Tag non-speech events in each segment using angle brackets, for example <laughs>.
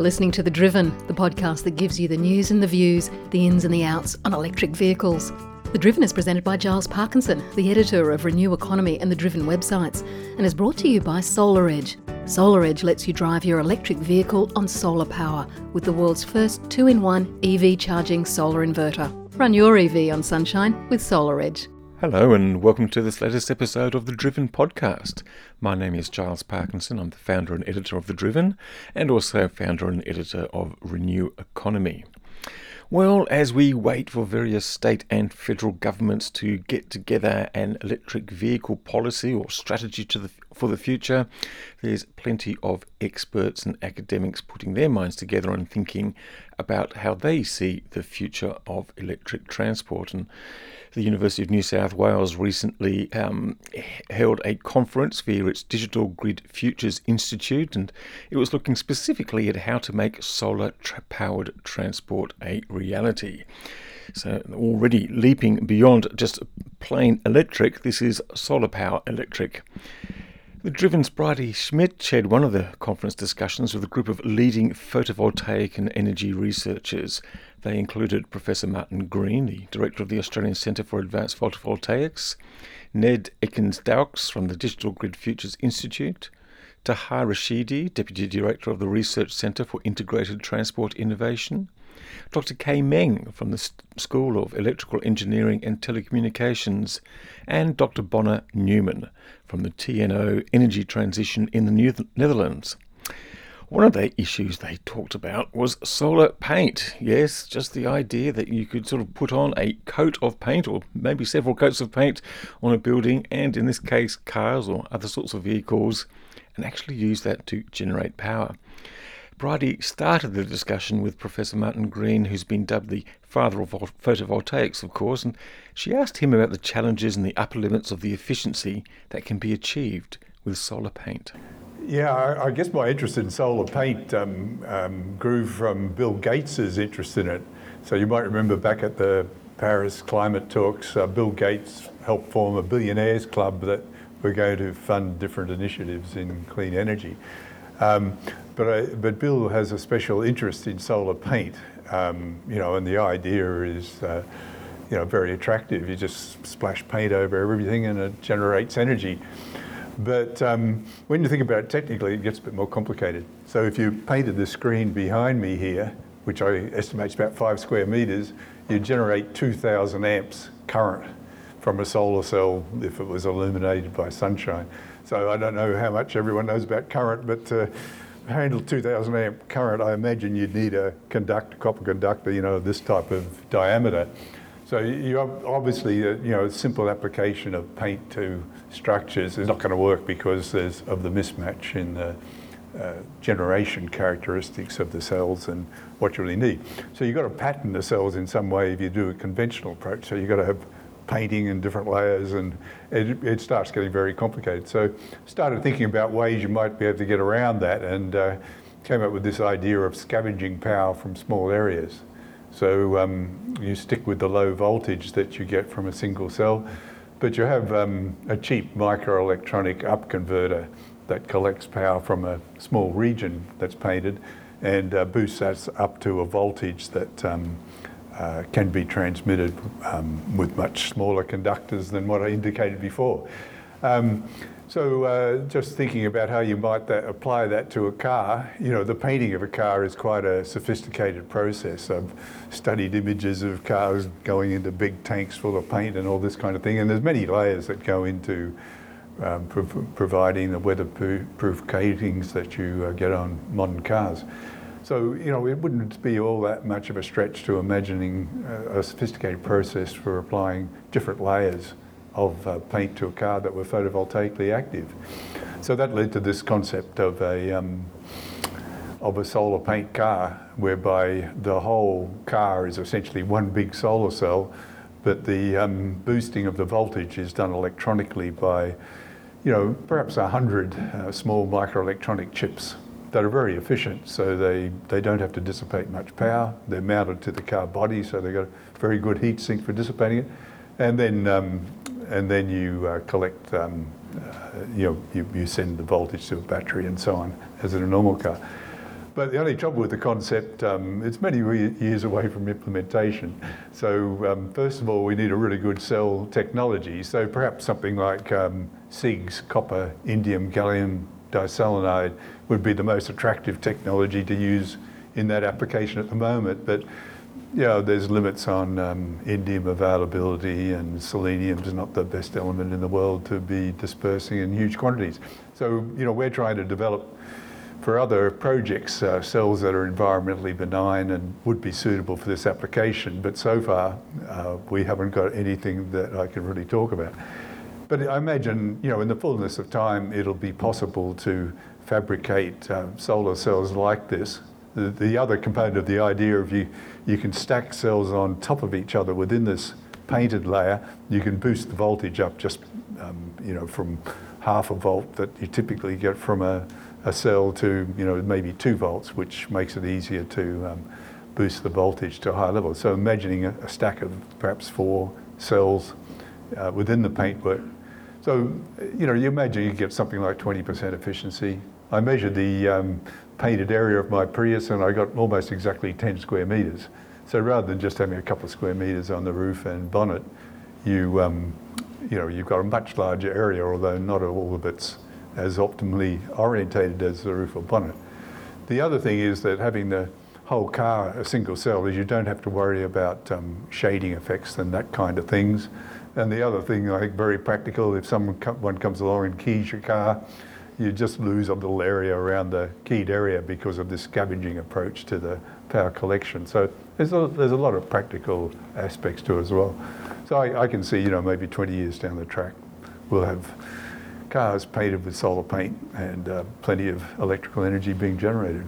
You're listening to The Driven, the podcast that gives you the news and the views, the ins and the outs on electric vehicles. The Driven is presented by Giles Parkinson, the editor of Renew Economy and the Driven websites, and is brought to you by SolarEdge. SolarEdge lets you drive your electric vehicle on solar power with the world's first two in one EV charging solar inverter. Run your EV on sunshine with SolarEdge. Hello, and welcome to this latest episode of the Driven podcast. My name is Giles Parkinson. I'm the founder and editor of The Driven, and also founder and editor of Renew Economy. Well, as we wait for various state and federal governments to get together an electric vehicle policy or strategy the, for the future, there's plenty of experts and academics putting their minds together and thinking about how they see the future of electric transport. And the University of New South Wales recently um, held a conference via its Digital Grid Futures Institute, and it was looking specifically at how to make solar powered transport a reality. So, already leaping beyond just plain electric, this is solar power electric. The driven Bridie Schmidt chaired one of the conference discussions with a group of leading photovoltaic and energy researchers. They included Professor Martin Green, the director of the Australian Centre for Advanced Photovoltaics, Ned Ekins-Daukes from the Digital Grid Futures Institute, Taha Rashidi, Deputy Director of the Research Centre for Integrated Transport Innovation, Dr. Ke Meng from the School of Electrical Engineering and Telecommunications, and Dr. Bonna Newman from the TNO Energy Transition in the Netherlands. One of the issues they talked about was solar paint. Yes, just the idea that you could sort of put on a coat of paint or maybe several coats of paint on a building and, in this case, cars or other sorts of vehicles and actually use that to generate power. Bridie started the discussion with Professor Martin Green, who's been dubbed the father of photovoltaics, of course, and she asked him about the challenges and the upper limits of the efficiency that can be achieved with solar paint. Yeah, I, I guess my interest in solar paint um, um, grew from Bill Gates's interest in it. So you might remember back at the Paris climate talks, uh, Bill Gates helped form a billionaires club that were going to fund different initiatives in clean energy. Um, but, I, but Bill has a special interest in solar paint, um, you know, and the idea is, uh, you know, very attractive. You just splash paint over everything and it generates energy. But um, when you think about it technically, it gets a bit more complicated. So if you painted the screen behind me here, which I estimate is about five square meters, you generate 2,000 amps current from a solar cell if it was illuminated by sunshine. So I don't know how much everyone knows about current, but uh, handle 2000 amp current, I imagine you'd need a conductor, copper conductor, you know, this type of diameter. So you obviously, uh, you know, a simple application of paint to structures is not going to work because there's of the mismatch in the uh, generation characteristics of the cells and what you really need. So you've got to pattern the cells in some way if you do a conventional approach. So you've got to have painting in different layers and it, it, starts getting very complicated. So started thinking about ways you might be able to get around that and uh, came up with this idea of scavenging power from small areas. So um, you stick with the low voltage that you get from a single cell, but you have um, a cheap microelectronic up converter that collects power from a small region that's painted and uh, boosts that up to a voltage that um, uh, can be transmitted um, with much smaller conductors than what I indicated before. Um, so uh, just thinking about how you might that, apply that to a car, you know, the painting of a car is quite a sophisticated process. I've studied images of cars going into big tanks full of paint and all this kind of thing, and there's many layers that go into um, pro providing the weatherproof coatings that you uh, get on modern cars. So, you know, it wouldn't be all that much of a stretch to imagining a sophisticated process for applying different layers of uh, paint to a car that were photovoltaically active. So that led to this concept of a, um, of a solar paint car whereby the whole car is essentially one big solar cell, but the um, boosting of the voltage is done electronically by, you know, perhaps a hundred uh, small microelectronic chips that are very efficient, so they, they don't have to dissipate much power. They're mounted to the car body, so they've got a very good heat sink for dissipating it. And then, um, and then you uh, collect, um, uh, you know, you, you send the voltage to a battery and so on, as in a normal car. But the only trouble with the concept, um, it's many years away from implementation. So um, first of all, we need a really good cell technology. So perhaps something like um, CIGS, copper, indium, gallium diselenide would be the most attractive technology to use in that application at the moment. But you know, there's limits on um, indium availability and selenium is not the best element in the world to be dispersing in huge quantities. So, you know, we're trying to develop for other projects uh, cells that are environmentally benign and would be suitable for this application. But so far, uh, we haven't got anything that I can really talk about. But I imagine, you know, in the fullness of time, it'll be possible to fabricate uh, solar cells like this the, the other component of the idea of you, you can stack cells on top of each other within this painted layer, you can boost the voltage up just um, you know from half a volt that you typically get from a, a cell to you know maybe two volts, which makes it easier to um, boost the voltage to a high level. So imagining a, a stack of perhaps four cells uh, within the paintwork. So you know you imagine you get something like 20% efficiency. I measured the um, painted area of my Prius and I got almost exactly 10 square metres. So rather than just having a couple of square metres on the roof and bonnet, you, um, you know, you've got a much larger area, although not all of it's as optimally orientated as the roof or bonnet. The other thing is that having the whole car a single cell is you don't have to worry about um, shading effects and that kind of things. And the other thing, I think, very practical, if someone one comes along and keys your car, you just lose a little area around the keyed area because of this scavenging approach to the power collection. So there's a, there's a lot of practical aspects to it as well. So I, I can see, you know, maybe 20 years down the track, we'll have cars painted with solar paint and uh, plenty of electrical energy being generated.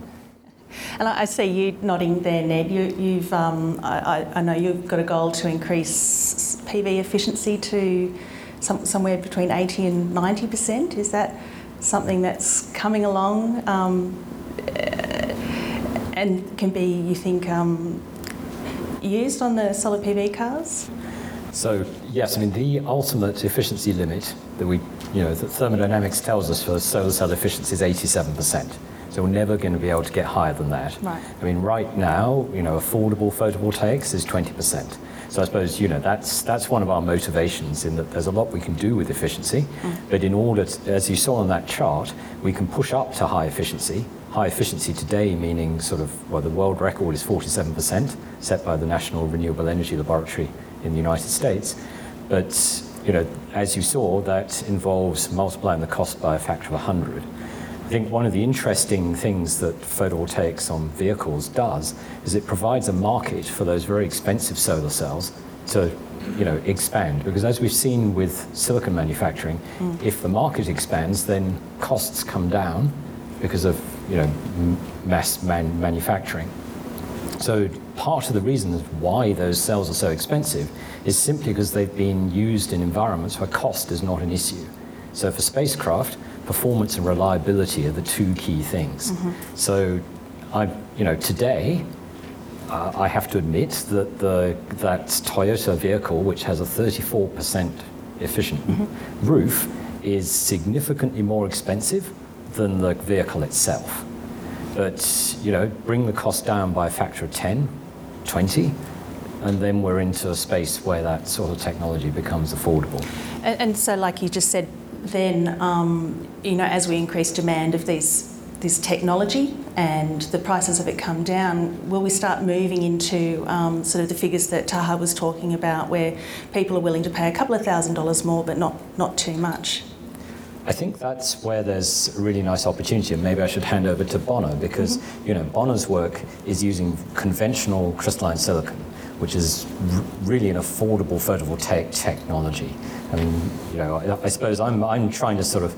And I see you nodding there, Ned. You, have um, I, I, know you've got a goal to increase PV efficiency to some, somewhere between 80 and 90 percent. Is that something that's coming along um, and can be, you think, um, used on the solar PV cars? So yes, I mean the ultimate efficiency limit that we, you know, that thermodynamics tells us for solar cell efficiency is 87%. So we're never going to be able to get higher than that. Right. I mean, right now, you know, affordable photovoltaics is 20%. So I suppose you know that's that's one of our motivations in that there's a lot we can do with efficiency, mm. but in order, to, as you saw on that chart, we can push up to high efficiency. High efficiency today, meaning sort of well, the world record is 47%, set by the National Renewable Energy Laboratory in the United States, but you know, as you saw, that involves multiplying the cost by a factor of 100 think one of the interesting things that photovoltaics on vehicles does is it provides a market for those very expensive solar cells to you know expand. Because as we've seen with silicon manufacturing mm. if the market expands then costs come down because of you know mass man- manufacturing. So part of the reason why those cells are so expensive is simply because they've been used in environments where cost is not an issue. So for spacecraft performance and reliability are the two key things. Mm-hmm. So, I, you know, today, uh, I have to admit that the that Toyota vehicle, which has a 34% efficient mm-hmm. roof, is significantly more expensive than the vehicle itself. But you know, bring the cost down by a factor of 10, 20, and then we're into a space where that sort of technology becomes affordable. And, and so, like you just said, then um, you know as we increase demand of these this technology and the prices of it come down, will we start moving into um, sort of the figures that Taha was talking about, where people are willing to pay a couple of thousand dollars more, but not not too much? I think that's where there's a really nice opportunity, and maybe I should hand over to Bonna because mm-hmm. you know Bonna's work is using conventional crystalline silicon, which is r- really an affordable photovoltaic technology. I mean, you know, I, I suppose I'm, I'm trying to sort of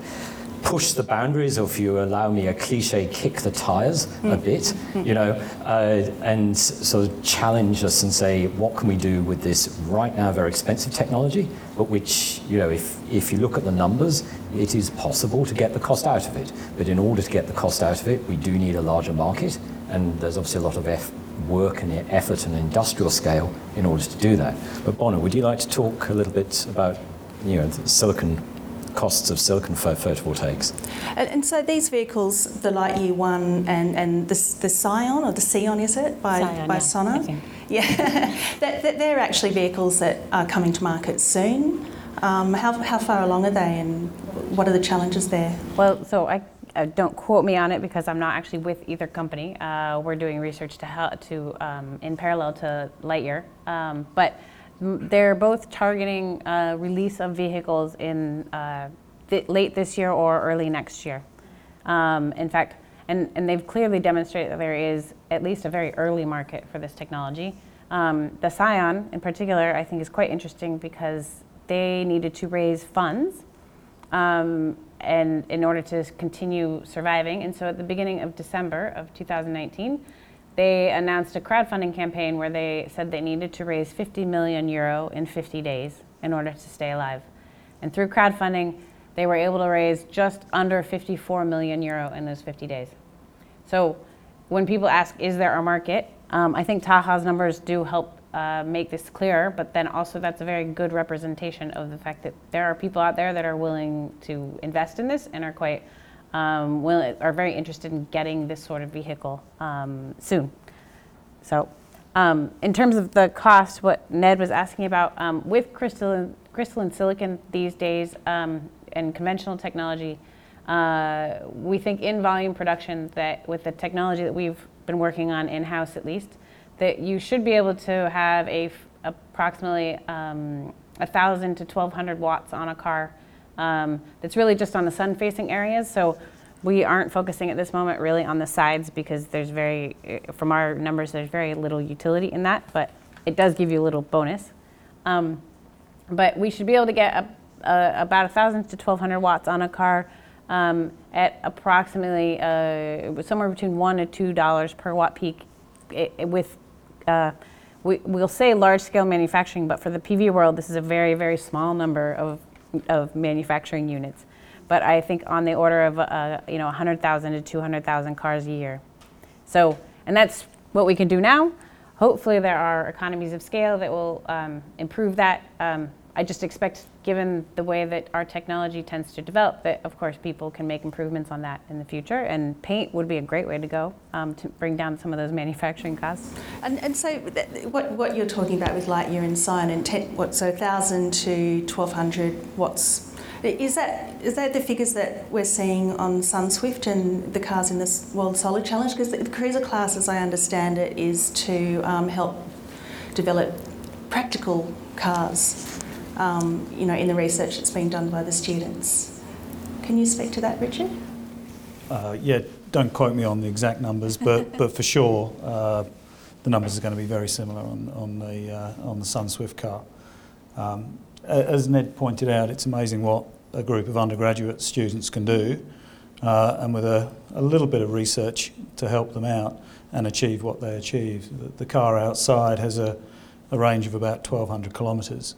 push the boundaries, or if you allow me a cliche, kick the tires a hmm. bit, you know, uh, and sort of challenge us and say, what can we do with this right now very expensive technology, but which, you know, if, if you look at the numbers, it is possible to get the cost out of it. But in order to get the cost out of it, we do need a larger market, and there's obviously a lot of F work and effort and industrial scale in order to do that. But Bonna, would you like to talk a little bit about you know, the silicon costs of silicon photovoltaics. And, and, so these vehicles, the Lightyear One and, and the, the Scion, or the Sion is it, by, Scion, by yeah, Sono? Yeah, <laughs> that, they're actually vehicles that are coming to market soon. Um, how, how far along are they and what are the challenges there? Well, so I uh, don't quote me on it because I'm not actually with either company. Uh, we're doing research to help to um, in parallel to Lightyear, um, but they're both targeting uh, release of vehicles in uh, th- late this year or early next year. Um, in fact, and, and they've clearly demonstrated that there is at least a very early market for this technology. Um, the Scion, in particular, I think is quite interesting because they needed to raise funds um, and in order to continue surviving. And so at the beginning of December of 2019, they announced a crowdfunding campaign where they said they needed to raise 50 million euro in 50 days in order to stay alive. And through crowdfunding, they were able to raise just under 54 million euro in those 50 days. So when people ask, is there a market? Um, I think Taha's numbers do help uh, make this clearer, but then also that's a very good representation of the fact that there are people out there that are willing to invest in this and are quite um, will, are very interested in getting this sort of vehicle um, soon. So, um, in terms of the cost, what Ned was asking about um, with crystalline, crystalline silicon these days um, and conventional technology, uh, we think in volume production that with the technology that we've been working on in house at least, that you should be able to have a f- approximately um, 1,000 to 1,200 watts on a car um, that's really just on the sun facing areas. So we aren't focusing at this moment really on the sides because there's very, from our numbers, there's very little utility in that, but it does give you a little bonus. Um, but we should be able to get a, a, about 1,000 to 1,200 watts on a car um, at approximately uh, somewhere between one to two dollars per watt peak it, it, with uh, we, will say large scale manufacturing, but for the PV world, this is a very, very small number of, of manufacturing units. But I think on the order of uh, you know 100,000 to 200,000 cars a year. So, and that's what we can do now. Hopefully, there are economies of scale that will um, improve that. Um, I just expect, given the way that our technology tends to develop, that of course people can make improvements on that in the future. And paint would be a great way to go um, to bring down some of those manufacturing costs. And, and so, what, what you're talking about with Lightyear and Scion, and what so 1,000 to 1,200 watts. Is that is that the figures that we're seeing on SunSwift and the cars in this World Solar Challenge? Because the cruiser class, as I understand it, is to um, help develop practical cars um, you know, in the research that's being done by the students. Can you speak to that, Richard? Uh, yeah, don't quote me on the exact numbers, but <laughs> but for sure, uh, the numbers are going to be very similar on on the uh, on the SunSwift car. Um, as Ned pointed out, it's amazing what a group of undergraduate students can do, uh, and with a, a little bit of research to help them out and achieve what they achieve. The, the car outside has a, a range of about 1,200 kilometres.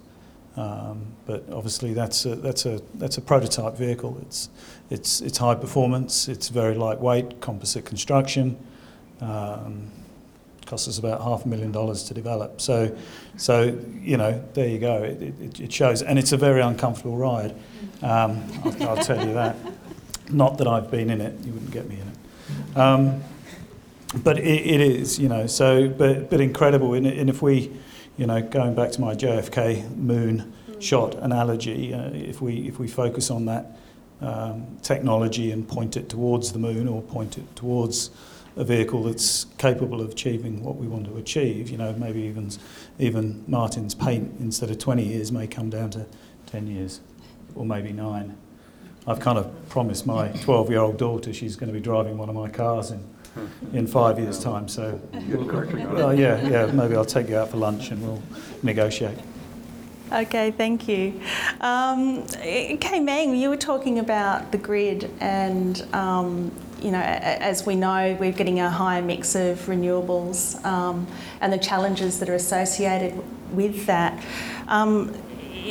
Um, but obviously that's a, that's a that's a prototype vehicle. It's it's it's high performance. It's very lightweight, composite construction. Um, costs us about half a million dollars to develop. So, so you know, there you go. It, it, it shows, and it's a very uncomfortable ride. Um, I'll, I'll, tell you that. Not that I've been in it. You wouldn't get me in it. Um, but it, it is, you know. So, but but incredible. And, and if we you know, going back to my JFK moon mm. shot analogy, uh, if we if we focus on that um, technology and point it towards the moon or point it towards a vehicle that's capable of achieving what we want to achieve, you know, maybe even even Martin's paint instead of 20 years may come down to 10 years or maybe 9. I've kind of promised my <laughs> 12-year-old daughter she's going to be driving one of my cars in in five years' time. So, well, yeah, yeah, maybe I'll take you out for lunch and we'll negotiate. Okay, thank you. Um, Ke Meng, you were talking about the grid, and um, you know, as we know, we're getting a higher mix of renewables um, and the challenges that are associated with that. Um,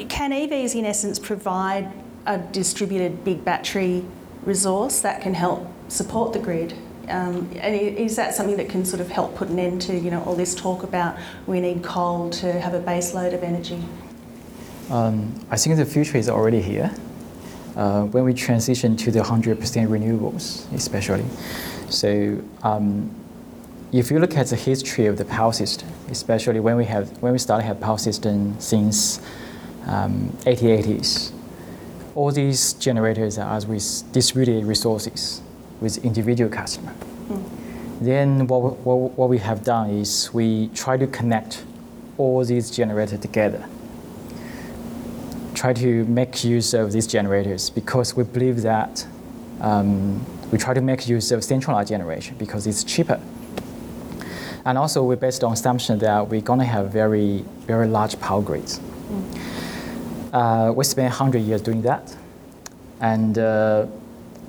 can EVs, in essence, provide a distributed big battery resource that can help support the grid? Um, and is that something that can sort of help put an end to you know all this talk about we need coal to have a base load of energy? Um, I think the future is already here. uh, when we transition to the 100% renewables, especially. So um, if you look at the history of the power system, especially when we have when we started have power system since um, 80s, all these generators are as with distributed resources with individual customer. Mm. Then what, what, what we have done is we try to connect all these generators together. Try to make use of these generators because we believe that um, we try to make use of centralized generation because it's cheaper. And also we're based on assumption that we're going to have very, very large power grids. Mm. Uh, we spent 100 years doing that. And uh,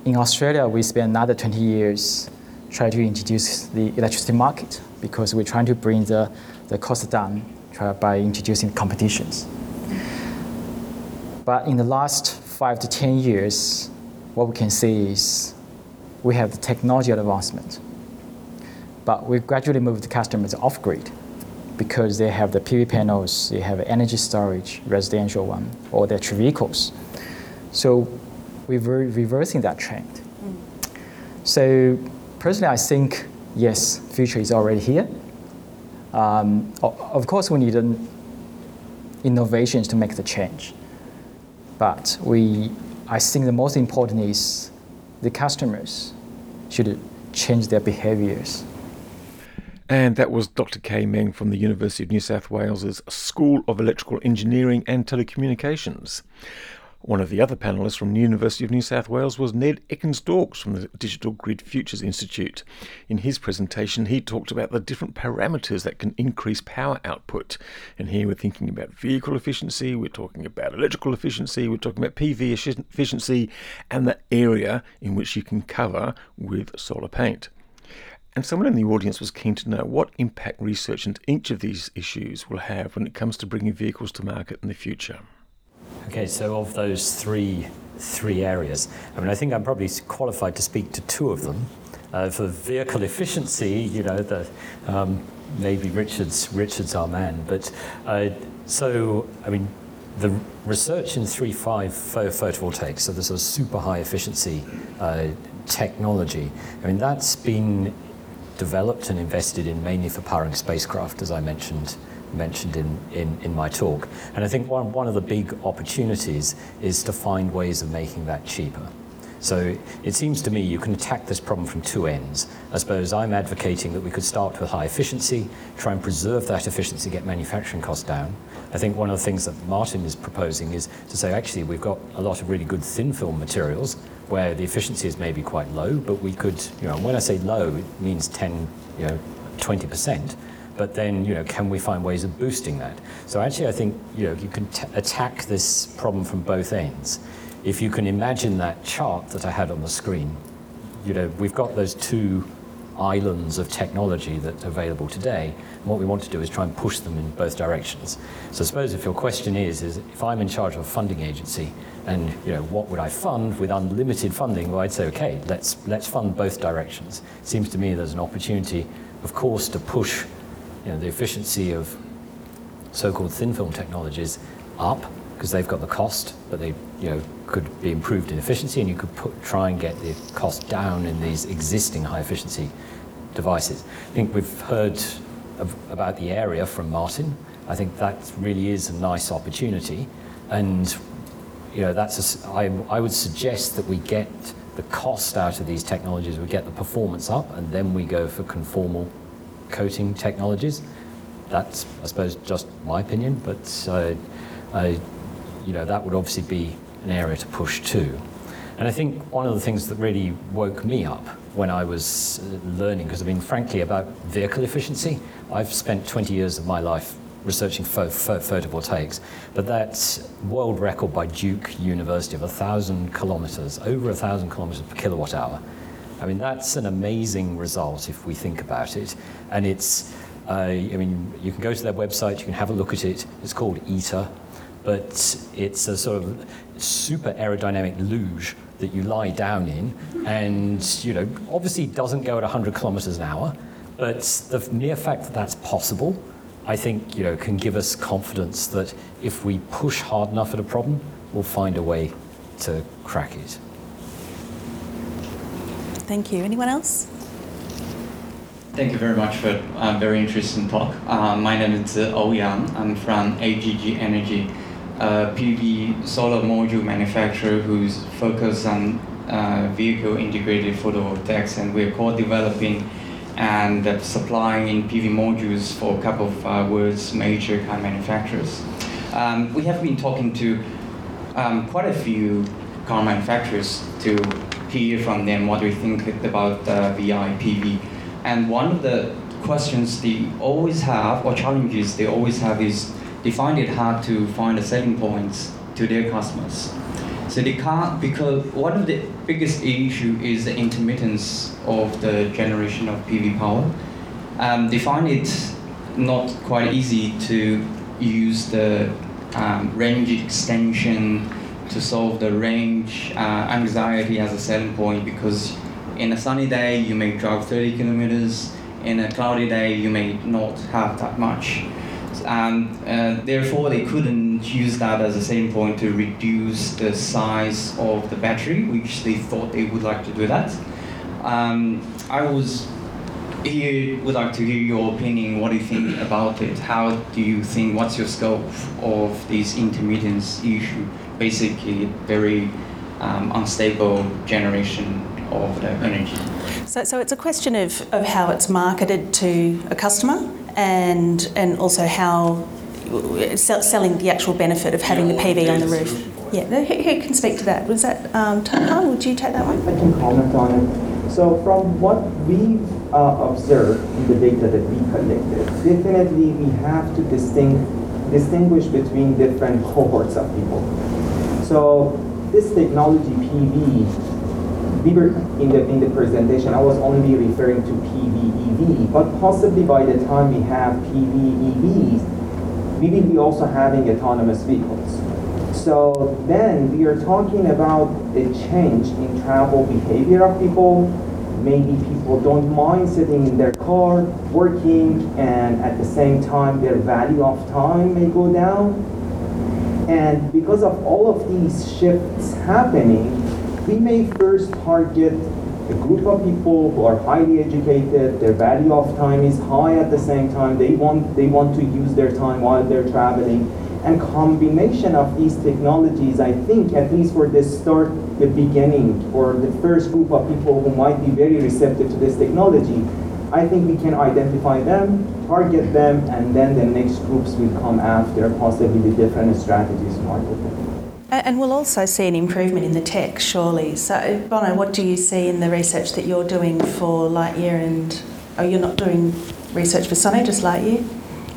in Australia, we spent another 20 years trying to introduce the electricity market because we're trying to bring the, the cost down by introducing competitions. But in the last five to 10 years, what we can see is we have the technology advancement. But we gradually moved the customers off grid because they have the PV panels, they have energy storage, residential one, or electric vehicles. So we're reversing that trend. Mm. So personally, I think yes, future is already here. Um, of course, we need innovations to make the change, but we, I think the most important is the customers should change their behaviors. And that was Dr. Ke Meng from the University of New South Wales's School of Electrical Engineering and Telecommunications. One of the other panellists from the University of New South Wales was Ned Ekins-Daukes from the Digital Grid Futures Institute. In his presentation, he talked about the different parameters that can increase power output. And here we're thinking about vehicle efficiency, we're talking about electrical efficiency, we're talking about PV efficiency, and the area in which you can cover with solar paint. And someone in the audience was keen to know what impact research into each of these issues will have when it comes to bringing vehicles to market in the future. Okay, so of those three three areas, I mean, I think I'm probably qualified to speak to two of them. Uh, for vehicle efficiency, you know, the, um, maybe Richard's Richard's our man, but uh, so I mean, the research in III-V photovoltaics, so this is super high efficiency uh, technology. I mean, that's been developed and invested in mainly for powering spacecraft, as I mentioned mentioned in, in, in my talk. And I think one, one of the big opportunities is to find ways of making that cheaper. So it seems to me you can attack this problem from two ends. I suppose I'm advocating that we could start with high efficiency, try and preserve that efficiency, get manufacturing costs down. I think one of the things that Martin is proposing is to say actually we've got a lot of really good thin film materials where the efficiency is maybe quite low, but we could, you know, when I say low, it means 10, you know, 20 percent but then you know can we find ways of boosting that? So actually i think you know you can t- attack this problem from both ends. If you can imagine that chart that i had on the screen you know we've got those two islands of technology that are available today. And what we want to do is try and push them in both directions. So suppose if your question is is if i'm in charge of a funding agency and you know what would i fund with unlimited funding? Well i'd say okay let's let's fund both directions. It seems to me there's an opportunity of course to push you know, the efficiency of so-called thin film technologies up because they've got the cost, but they you know could be improved in efficiency, and you could put, try and get the cost down in these existing high efficiency devices. I think we've heard of, about the area from Martin. I think that really is a nice opportunity, and you know that's a, I, I would suggest that we get the cost out of these technologies, we get the performance up, and then we go for conformal coating technologies. That's, I suppose, just my opinion, but uh, I, you know, that would obviously be an area to push too. And I think one of the things that really woke me up when I was uh, learning, because I mean, frankly, about vehicle efficiency, I've spent 20 years of my life researching photovoltaics, but that world record by Duke University of 1,000 kilometers, over 1,000 kilometers per kilowatt hour, I mean, that's an amazing result if we think about it. And it's, uh, I mean, you can go to their website, you can have a look at it. It's called ETA, but it's a sort of super aerodynamic luge that you lie down in, and you know, obviously doesn't go at 100 kilometers an hour, but the mere fact that that's possible, I think, you know, can give us confidence that if we push hard enough at a problem, we'll find a way to crack it. Thank you. Anyone else? Thank you very much for a very interesting talk. Uh, my name is uh, Ouyang. I'm from AGG Energy, a PV solar module manufacturer who's focused on uh, vehicle integrated photovoltaics, and we're co-developing and supplying PV modules for a couple of uh, world's major car manufacturers. Um, we have been talking to um, quite a few car manufacturers to hear from them what they think about uh, VI PV. And one of the questions they always have, or challenges they always have, is they find it hard to find the selling points to their customers. So they can't, because one of the biggest issue is the intermittence of the generation of PV power. Um, they find it not quite easy to use the um, range extension to solve the range uh, anxiety as a selling point because in a sunny day you may drive 30 kilometers. In a cloudy day you may not have that much. And uh, therefore they couldn't use that as a selling point to reduce the size of the battery which they thought they would like to do that. Um, i was here would like to hear your opinion. What do you think about it? How do you think what's your scope of this intermittence issue basically very um, unstable generation of the energy. So, so it's a question of, of how it's marketed to a customer and and also how selling the actual benefit of having the PV on the roof. Yeah, who, who can speak to that? Was that um, Tom? Would you take that one? I can comment on it. So from what we've uh, observed in the data that we collected, definitely we have to distinct, distinguish between different cohorts of people. So this technology PV, we were in the in the presentation, I was only referring to PV EV, but possibly by the time we have PV EVs, we will be also having autonomous vehicles. So then we are talking about a change in travel behavior of people. Maybe people don't mind sitting in their car, working, and at the same time their value of time may go down and because of all of these shifts happening, we may first target a group of people who are highly educated, their value of time is high at the same time, they want, they want to use their time while they're traveling. And combination of these technologies, I think, at least for the start, the beginning, or the first group of people who might be very receptive to this technology, I think we can identify them, target them, and then the next groups will come after, possibly the different strategies to market them. And we'll also see an improvement in the tech, surely. So, Bonna, what do you see in the research that you're doing for Lightyear and, oh, you're not doing research for Sono, just Lightyear?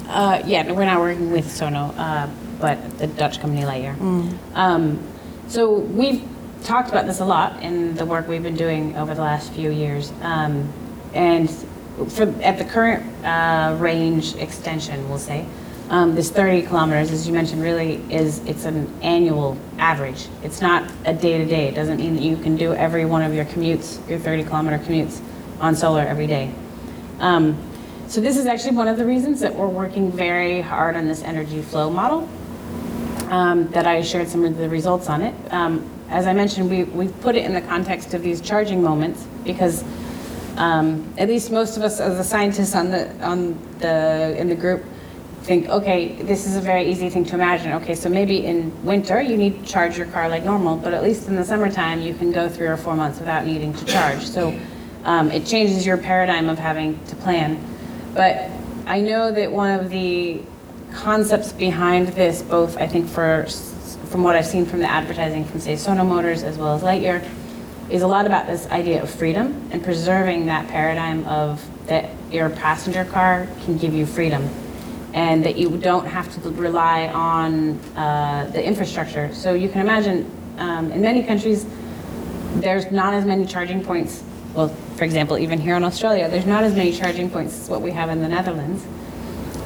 Uh, yeah, we're not working with Sono, uh, but the Dutch company Lightyear. Mm. Um, so we've talked about this a lot in the work we've been doing over the last few years. Um, and for, at the current uh, range extension, we'll say, um, this 30 kilometers, as you mentioned, really is it's an annual average. It's not a day to day. It doesn't mean that you can do every one of your commutes, your 30 kilometer commutes, on solar every day. Um, so this is actually one of the reasons that we're working very hard on this energy flow model. Um, that I shared some of the results on it. Um, as I mentioned, we, we've put it in the context of these charging moments because um, at least most of us as the scientists on the on the in the group think, okay, this is a very easy thing to imagine. Okay, so maybe in winter you need to charge your car like normal, but at least in the summertime you can go three or four months without needing to charge. So um, it changes your paradigm of having to plan. But I know that one of the concepts behind this, both I think for from what I've seen from the advertising from say Sono Motors as well as Lightyear, is a lot about this idea of freedom and preserving that paradigm of that your passenger car can give you freedom and that you don't have to rely on uh, the infrastructure. So you can imagine um, in many countries, there's not as many charging points. Well, for example, even here in Australia, there's not as many charging points as what we have in the Netherlands.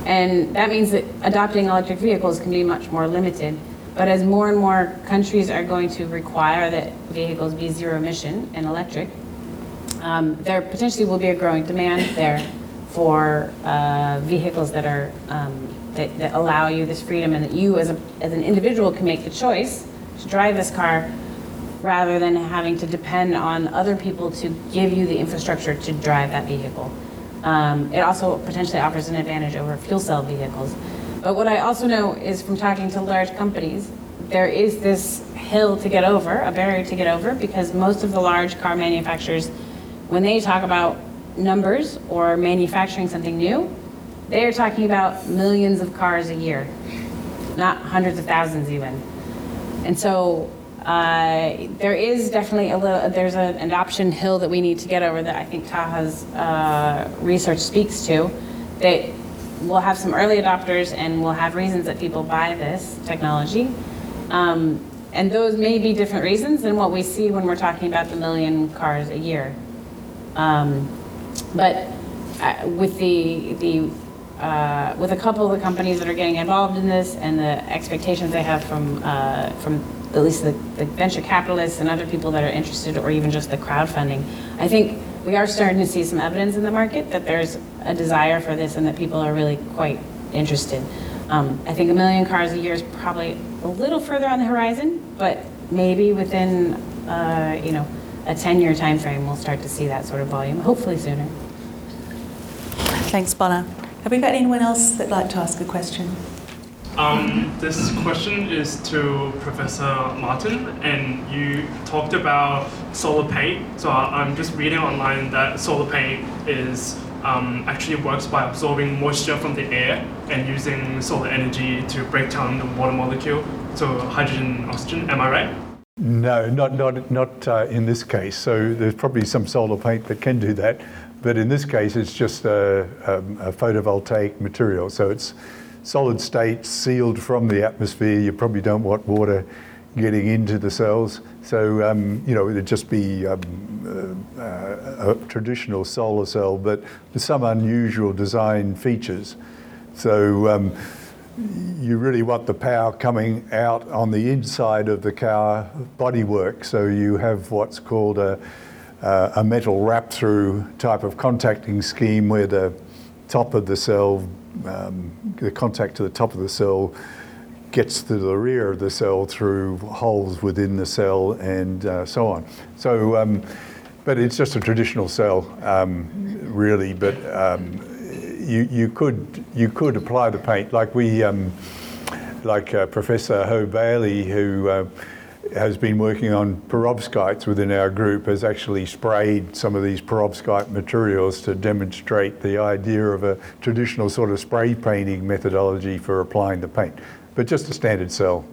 And that means that adopting electric vehicles can be much more limited. But as more and more countries are going to require that vehicles be zero emission and electric, um, there potentially will be a growing demand there for uh, vehicles that are um, that, that, allow you this freedom and that you as, a, as an individual can make the choice to drive this car rather than having to depend on other people to give you the infrastructure to drive that vehicle. Um, it also potentially offers an advantage over fuel cell vehicles. But what I also know is from talking to large companies, there is this hill to get over, a barrier to get over, because most of the large car manufacturers, when they talk about numbers or manufacturing something new, they are talking about millions of cars a year, not hundreds of thousands even. And so uh, there is definitely a little, there's a, an adoption hill that we need to get over that I think Taha's uh, research speaks to, that we'll have some early adopters and we'll have reasons that people buy this technology. Um, and those may be different reasons than what we see when we're talking about the million cars a year. Um, but uh, with the, the uh, with a couple of the companies that are getting involved in this and the expectations they have from, uh, from at least the, the venture capitalists and other people that are interested or even just the crowdfunding, I think we are starting to see some evidence in the market that there's a desire for this and that people are really quite interested. Um, I think a million cars a year is probably a little further on the horizon, but maybe within, uh, you know, a 10-year time frame, we'll start to see that sort of volume, hopefully sooner. Thanks, Bonna. Have we got anyone else that'd like to ask a question? Um, this question is to Professor Martin, and you talked about solar paint. So I'm just reading online that solar paint is um, actually works by absorbing moisture from the air and using solar energy to break down the water molecule to hydrogen and oxygen. Am I right? No, not not not uh, in this case. So there's probably some solar paint that can do that, but in this case, it's just a, um, a photovoltaic material. So it's solid state, sealed from the atmosphere. You probably don't want water getting into the cells. So, um, you know, it'd just be um, uh, a traditional solar cell, but with some unusual design features. So, um, you really want the power coming out on the inside of the car bodywork. So, you have what's called a uh, a metal wrap through type of contacting scheme where the top of the cell, um, the contact to the top of the cell gets to the rear of the cell through holes within the cell and uh, so on. So, um, but it's just a traditional cell, um, really. But um, you, you could you could apply the paint like we um, like uh, Professor Ho-Baillie who uh, has been working on perovskites within our group has actually sprayed some of these perovskite materials to demonstrate the idea of a traditional sort of spray painting methodology for applying the paint, but just a standard cell.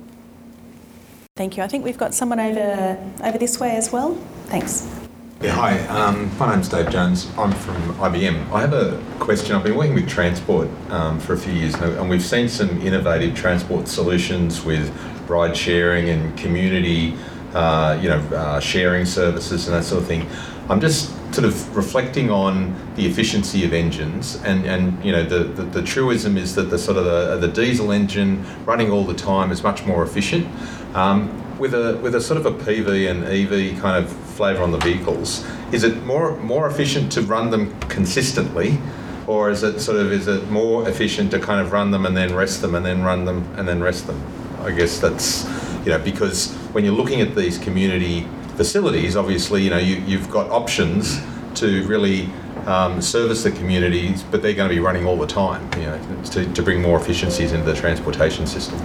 Thank you. I think we've got someone over over this way as well. Thanks. Yeah, hi. Um, my name's Dave Jones. I'm from IBM. I have a question. I've been working with transport um, for a few years and we've seen some innovative transport solutions with ride sharing and community, uh, you know, uh, sharing services and that sort of thing. I'm just sort of reflecting on the efficiency of engines, and, and you know, the, the, the truism is that the sort of the, the diesel engine running all the time is much more efficient. Um, with a with a sort of a PV and EV kind of flavour on the vehicles, is it more more efficient to run them consistently, or is it sort of is it more efficient to kind of run them and then rest them and then run them and then rest them? I guess that's you know because when you're looking at these community facilities, obviously you know you, you've got options to really um, service the communities, but they're going to be running all the time, you know, to, to bring more efficiencies into the transportation system.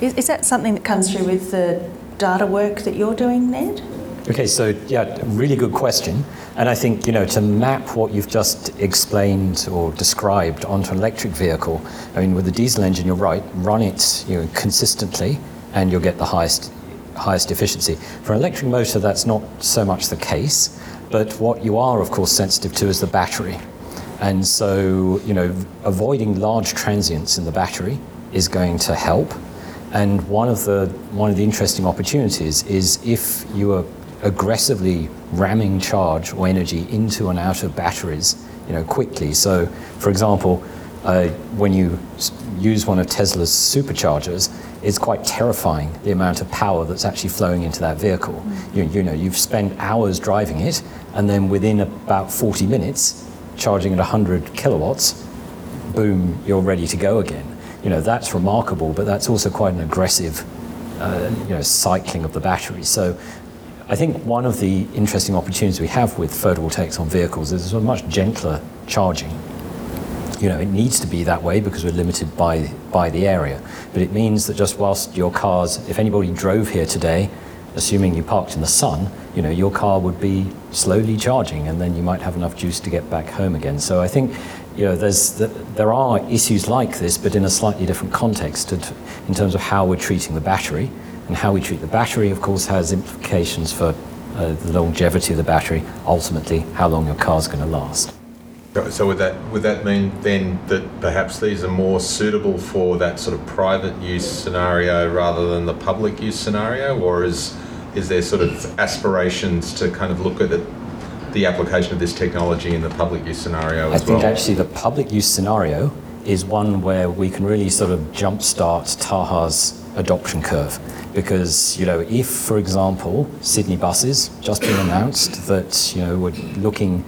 Is, is that something that comes through with the data work that you're doing, Ned? Okay, so yeah, really good question. And I think, you know, to map what you've just explained or described onto an electric vehicle, I mean, with a diesel engine, you're right, run it you know, consistently and you'll get the highest, highest efficiency. For an electric motor, that's not so much the case, but what you are, of course, sensitive to is the battery. And so, you know, avoiding large transients in the battery is going to help. And one of the one of the interesting opportunities is if you are aggressively ramming charge or energy into and out of batteries, you know, quickly. So, for example, uh, when you use one of Tesla's superchargers, it's quite terrifying the amount of power that's actually flowing into that vehicle. Mm. You, you know, you've spent hours driving it, and then within about 40 minutes, charging at 100 kilowatts, boom, you're ready to go again you know, that's remarkable, but that's also quite an aggressive uh, you know, cycling of the battery. So I think one of the interesting opportunities we have with photovoltaics on vehicles is a much gentler charging. You know, it needs to be that way because we're limited by, by the area. But it means that just whilst your cars, if anybody drove here today, assuming you parked in the sun, you know, your car would be slowly charging and then you might have enough juice to get back home again. So I think, you know, there's, there are issues like this, but in a slightly different context in terms of how we're treating the battery. And how we treat the battery, of course, has implications for uh, the longevity of the battery, ultimately how long your car's going to last. So would that would that mean then that perhaps these are more suitable for that sort of private use scenario rather than the public use scenario, or is is there sort of aspirations to kind of look at it, the application of this technology in the public use scenario as well? I think well? actually the public use scenario is one where we can really sort of jumpstart Taha's adoption curve. Because, you know, if, for example, Sydney buses just been announced that, you know, we're looking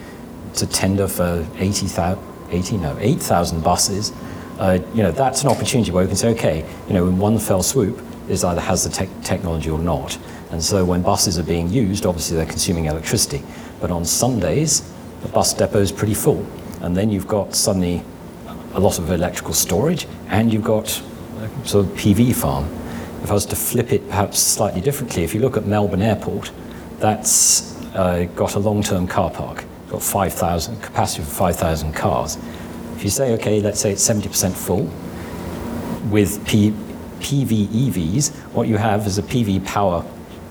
to tender for 80,000, 80, no, 8,000 buses, uh, you know, that's an opportunity where we can say, okay, you know, in one fell swoop, this either has the te- technology or not. And so when buses are being used, obviously they're consuming electricity. But on Sundays, the bus depot is pretty full. And then you've got suddenly a lot of electrical storage and you've got sort of PV farm. If I was to flip it perhaps slightly differently, if you look at Melbourne Airport, that's uh, got a long-term car park, got 5,000 capacity for 5,000 cars. If you say, okay, let's say it's 70% full with P, PV EVs, what you have is a PV power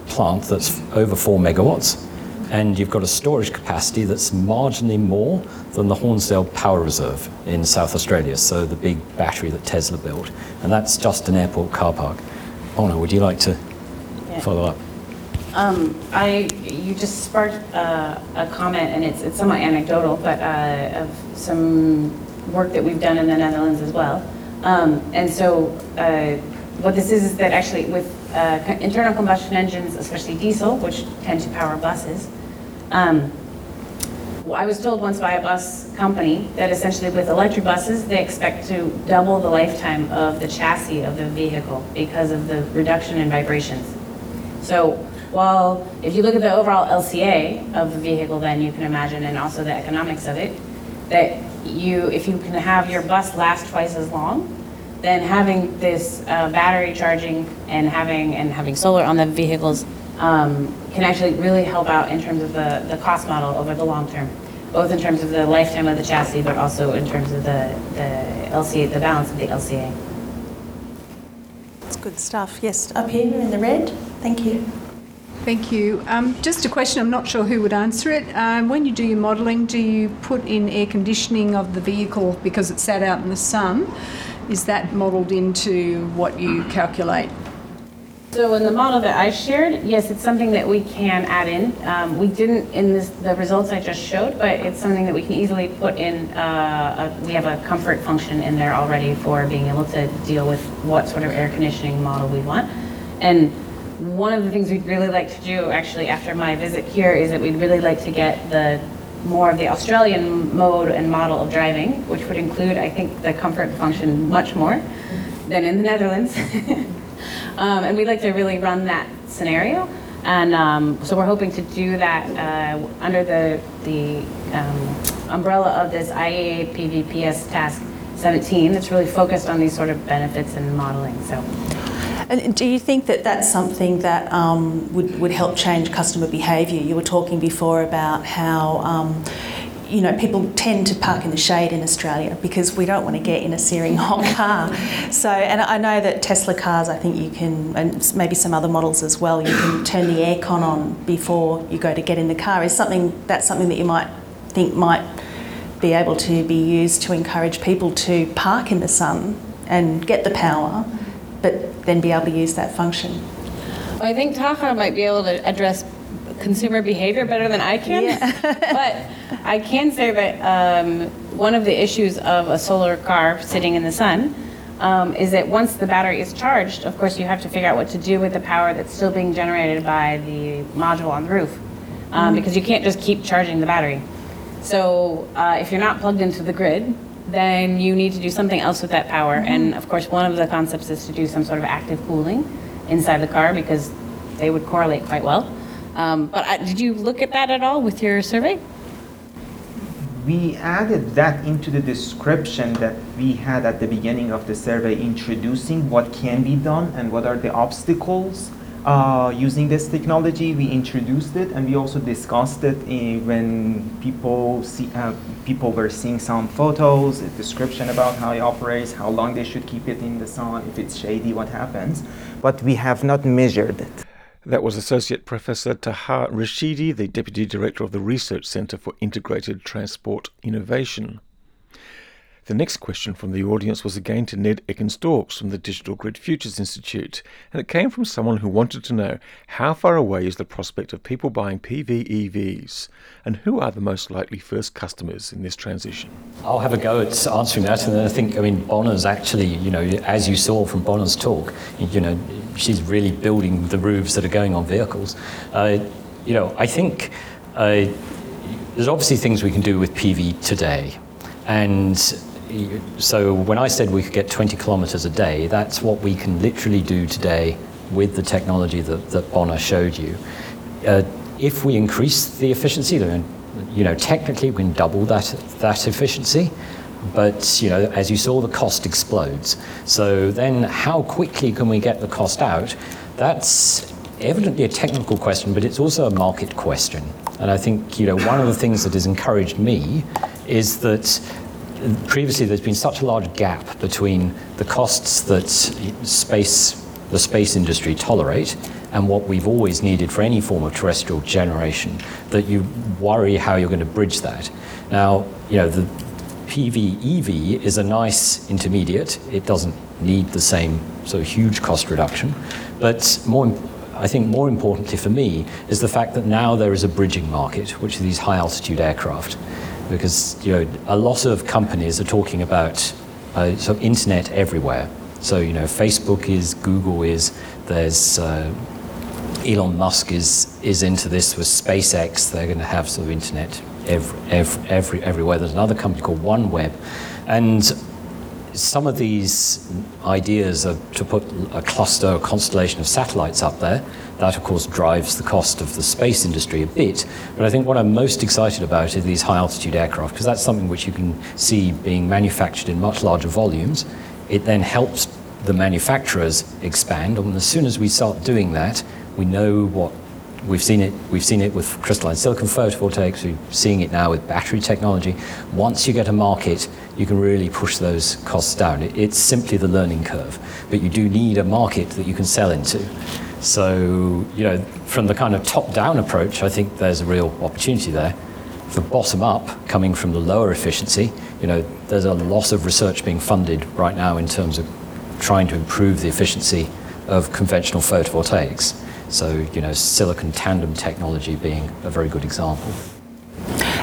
plant that's over four megawatts, and you've got a storage capacity that's marginally more than the Hornsdale Power Reserve in South Australia, so the big battery that Tesla built, and that's just an airport car park. Ona, would you like to Yeah. follow up? Um, I, you just sparked uh, a comment, and it's, it's somewhat anecdotal, but uh, of some work that we've done in the Netherlands as well. Um, and so, uh, what this is is that actually with uh, internal combustion engines, especially diesel, which tend to power buses, um, I was told once by a bus company that essentially with electric buses, they expect to double the lifetime of the chassis of the vehicle because of the reduction in vibrations. So while if you look at the overall LCA of the vehicle, then you can imagine, and also the economics of it, that you, if you can have your bus last twice as long, then having this uh, battery charging and having and having solar on the vehicles um, can actually really help out in terms of the, the cost model over the long term, both in terms of the lifetime of the chassis, but also in terms of the, the LCA, the balance of the LCA. It's good stuff. Yes, up here in the red. Thank you. Thank you. Um, just a question, I'm not sure who would answer it. Um, when you do your modelling, do you put in air conditioning of the vehicle because it's sat out in the sun? Is that modelled into what you calculate? So in the model that I shared, yes, it's something that we can add in. Um, we didn't in this, the results I just showed, but it's something that we can easily put in. Uh, a, we have a comfort function in there already for being able to deal with what sort of air conditioning model we want. And one of the things we'd really like to do actually after my visit here is that we'd really like to get the more of the Australian mode and model of driving, which would include, I think, the comfort function much more than in the Netherlands. <laughs> Um, and we'd like to really run that scenario. And um, so we're hoping to do that uh, under the, the um, umbrella of this IEA PVPS Task 17 that's really focused on these sort of benefits and modeling. So. And do you think that that's something that um, would, would help change customer behaviour? You were talking before about how um, you know, people tend to park in the shade in Australia because we don't want to get in a searing hot car. So, and I know that Tesla cars, I think you can, and maybe some other models as well, you can <coughs> turn the aircon on before you go to get in the car. Is something that's something that you might think might be able to be used to encourage people to park in the sun and get the power, but then be able to use that function. I think Taha might be able to address consumer behavior better than I can. <laughs> but I can say that um, one of the issues of a solar car sitting in the sun um, is that once the battery is charged, of course, you have to figure out what to do with the power that's still being generated by the module on the roof. Um, Mhm. Because you can't just keep charging the battery. So uh, if you're not plugged into the grid, then you need to do something else with that power. And of course, one of the concepts is to do some sort of active cooling inside the car because they would correlate quite well. Um, but did you look at that at all with your survey? We added that into the description that we had at the beginning of the survey, introducing what can be done and what are the obstacles uh, using this technology. We introduced it and we also discussed it in, when people see uh, people were seeing some photos, a description about how it operates, how long they should keep it in the sun, if it's shady, what happens. But we have not measured it. That was Associate Professor Taha Rashidi, the Deputy Director of the Research Centre for Integrated Transport Innovation. The next question from the audience was again to Ned Ekins-Daukes from the Digital Grid Futures Institute, and it came from someone who wanted to know how far away is the prospect of people buying PV EVs, and who are the most likely first customers in this transition. I'll have a go at answering that, and I think, I mean, Bonna's actually, you know, as you saw from Bonna's talk, you know, she's really building the roofs that are going on vehicles. Uh, you know, I think uh, there's obviously things we can do with PV today, and so when I said we could get 20 kilometers a day, that's what we can literally do today with the technology that, that Bonna showed you. Uh, if we increase the efficiency, then, you know, technically we can double that, that efficiency, but, you know, as you saw, the cost explodes. So then how quickly can we get the cost out? That's evidently a technical question, but it's also a market question. And I think, you know, one of the things that has encouraged me is that previously there's been such a large gap between the costs that space, the space industry tolerate and what we've always needed for any form of terrestrial generation that you worry how you're going to bridge that. Now, you know, the PV EV is a nice intermediate. It doesn't need the same sort of huge cost reduction, but more I think more importantly for me is the fact that now there is a bridging market, which are these high altitude aircraft because you know a lot of companies are talking about uh, sort of internet everywhere. So you know Facebook is, Google is, there's uh, Elon Musk is is into this with SpaceX. They're going to have sort of internet every, every, every, everywhere. There's another company called OneWeb, and some of these ideas are to put a cluster, a constellation of satellites up there. That, of course, drives the cost of the space industry a bit. But I think what I'm most excited about is these high altitude aircraft, because that's something which you can see being manufactured in much larger volumes. It then helps the manufacturers expand. And as soon as we start doing that, we know what we've seen it. We've seen it with crystalline silicon photovoltaics. We're seeing it now with battery technology. Once you get a market, you can really push those costs down. It, it's simply the learning curve, but you do need a market that you can sell into. So, you know, from the kind of top-down approach, I think there's a real opportunity there. For bottom-up, coming from the lower efficiency, you know, there's a lot of research being funded right now in terms of trying to improve the efficiency of conventional photovoltaics. So, you know, silicon tandem technology being a very good example.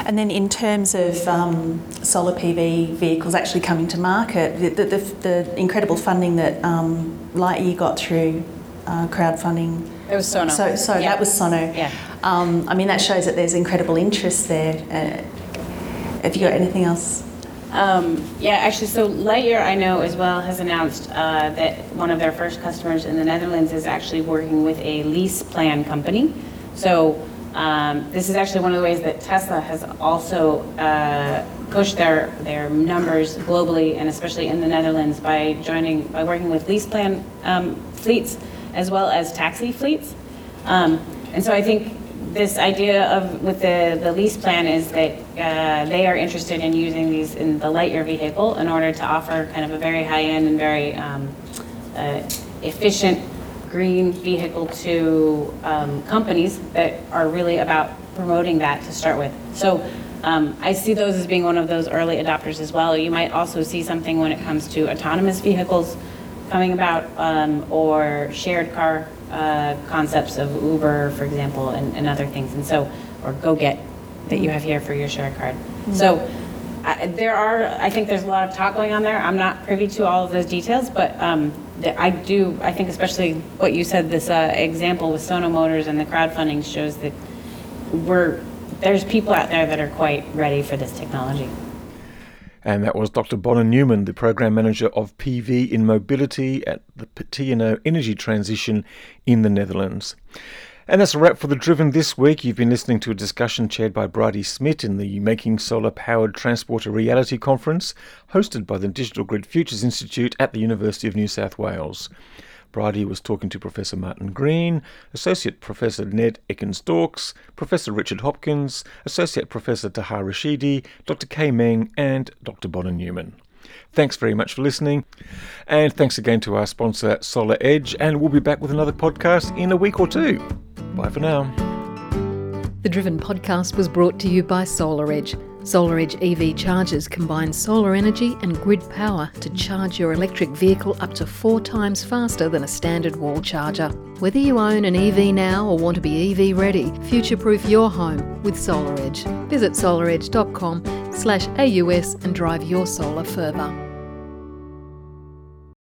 And then in terms of um, solar PV vehicles actually coming to market, the, the, the incredible funding that um, Lightyear got through uh, crowdfunding. It was Sono. So, so yeah. that was Sono. Yeah. Um, I mean, that shows that there's incredible interest there. Uh, have you got anything else? Um, yeah, actually, so Lightyear, I know as well, has announced uh, that one of their first customers in the Netherlands is actually working with a lease plan company. So um, this is actually one of the ways that Tesla has also uh, pushed their, their numbers globally and especially in the Netherlands by joining, by working with lease plan um, fleets as well as taxi fleets. Um, and so I think this idea of with the, the lease plan is that uh, they are interested in using these in the Lightyear vehicle in order to offer kind of a very high-end and very um, uh, efficient green vehicle to um, companies that are really about promoting that to start with. So um, I see those as being one of those early adopters as well. You might also see something when it comes to autonomous vehicles coming about um, or shared car uh, concepts of Uber, for example, and, and, other things. And so, or GoGet that you have here for your share card. Mm-hmm. So I, there are, I think there's a lot of talk going on there. I'm not privy to all of those details, but um, the, I do, I think especially what you said, this uh, example with Sono Motors and the crowdfunding shows that we're, there's people out there that are quite ready for this technology. And that was Dr. Bonna Newman, the Program Manager of PV in Mobility at the TNO Energy Transition in the Netherlands. And that's a wrap for The Driven this week. You've been listening to a discussion chaired by Bridie Smith in the Making Solar Powered Transport a Reality conference, hosted by the Digital Grid Futures Institute at the University of New South Wales. Bridie was talking to Professor Martin Green, Associate Professor Ned Ekins-Daukes, Professor Richard Hopkins, Associate Professor Taha Rashidi, Dr. Ke Meng, and Dr. Bonna Newman. Thanks very much for listening, and thanks again to our sponsor, SolarEdge, and we'll be back with another podcast in a week or two. Bye for now. The Driven podcast was brought to you by SolarEdge SolarEdge EV chargers combine solar energy and grid power to charge your electric vehicle up to four times faster than a standard wall charger. Whether you own an EV now or want to be EV ready, future-proof your home with SolarEdge. Visit solaredge.com slash AUS and drive your solar further.